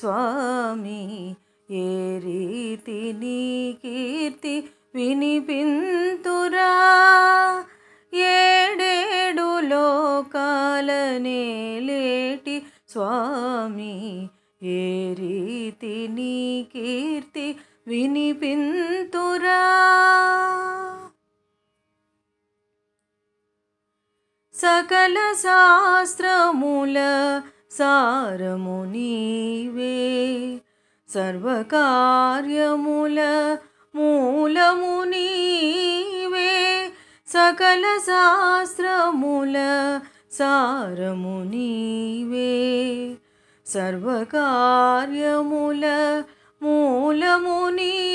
స్వామి ఏ రీతి నీ కీర్తి వినిపింతురా? ఏడేడు లోకాలనే లేటి స్వామి ఏ రీతి నీ కీర్తి వినిపింతురా? సకల శాస్త్రముల సారము నీవే. సర్వకార్యముల మూలము నీవే. సకల శాస్త్రముల సారము నీవే. సర్వకార్యముల మూలము నీ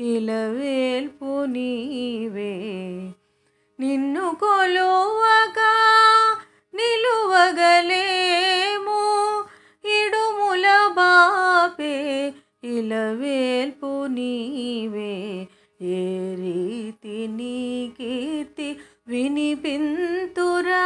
ఇలవేల్పు నీవే. నిన్ను కొలువక నిలువగలేము. ఇడుముల బాపే ఇలవేల్పు నీవే. ఏ రీతి నీ కీర్తి వినిపింతురా?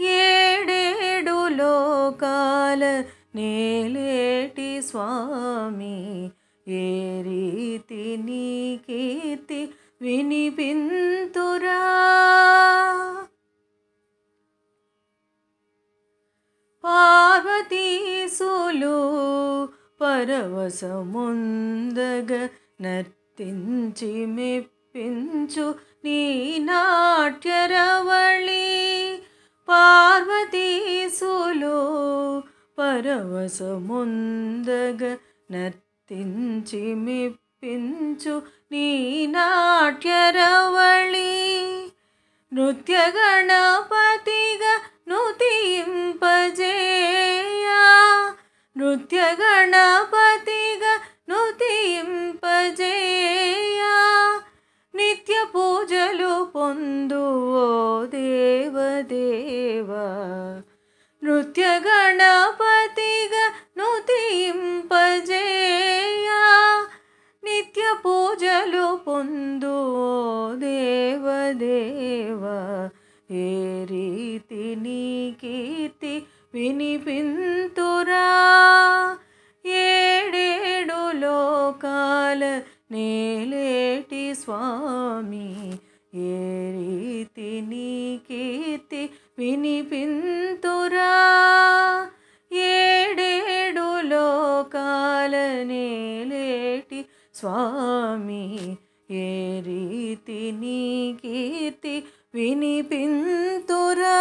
ఏడేడు లోకాల నేలేటి స్వామి. ఏ రీతి నీ కీర్తి వినిపింతురా? పార్వతీసులు పరవశముందగ నర్తించి మెప్పించు నీ నాట్యరవళి. పార్వతీసులు పరవశముందగ నర్తి తెంచి మెప్పించు నీ నాట్యరవళి. నృత్య గణపతిగా నుతింపజేయా. నృత్య గణపతిగా నుతింపజేయా. నిత్య పూజలు పొందు ఓ దేవదేవ. నృత్య గణపతిగా రీతి నీ కీర్తి వినిపింతురా. ఏడేడు లోకాల నేలేటి స్వామి ఏ రీతి నీ కీర్తి వినిపింతురా. ఏడేడు లోకాల నేలేటి స్వామి ఏ రీతి నీ కీర్తి వినిపింతురా?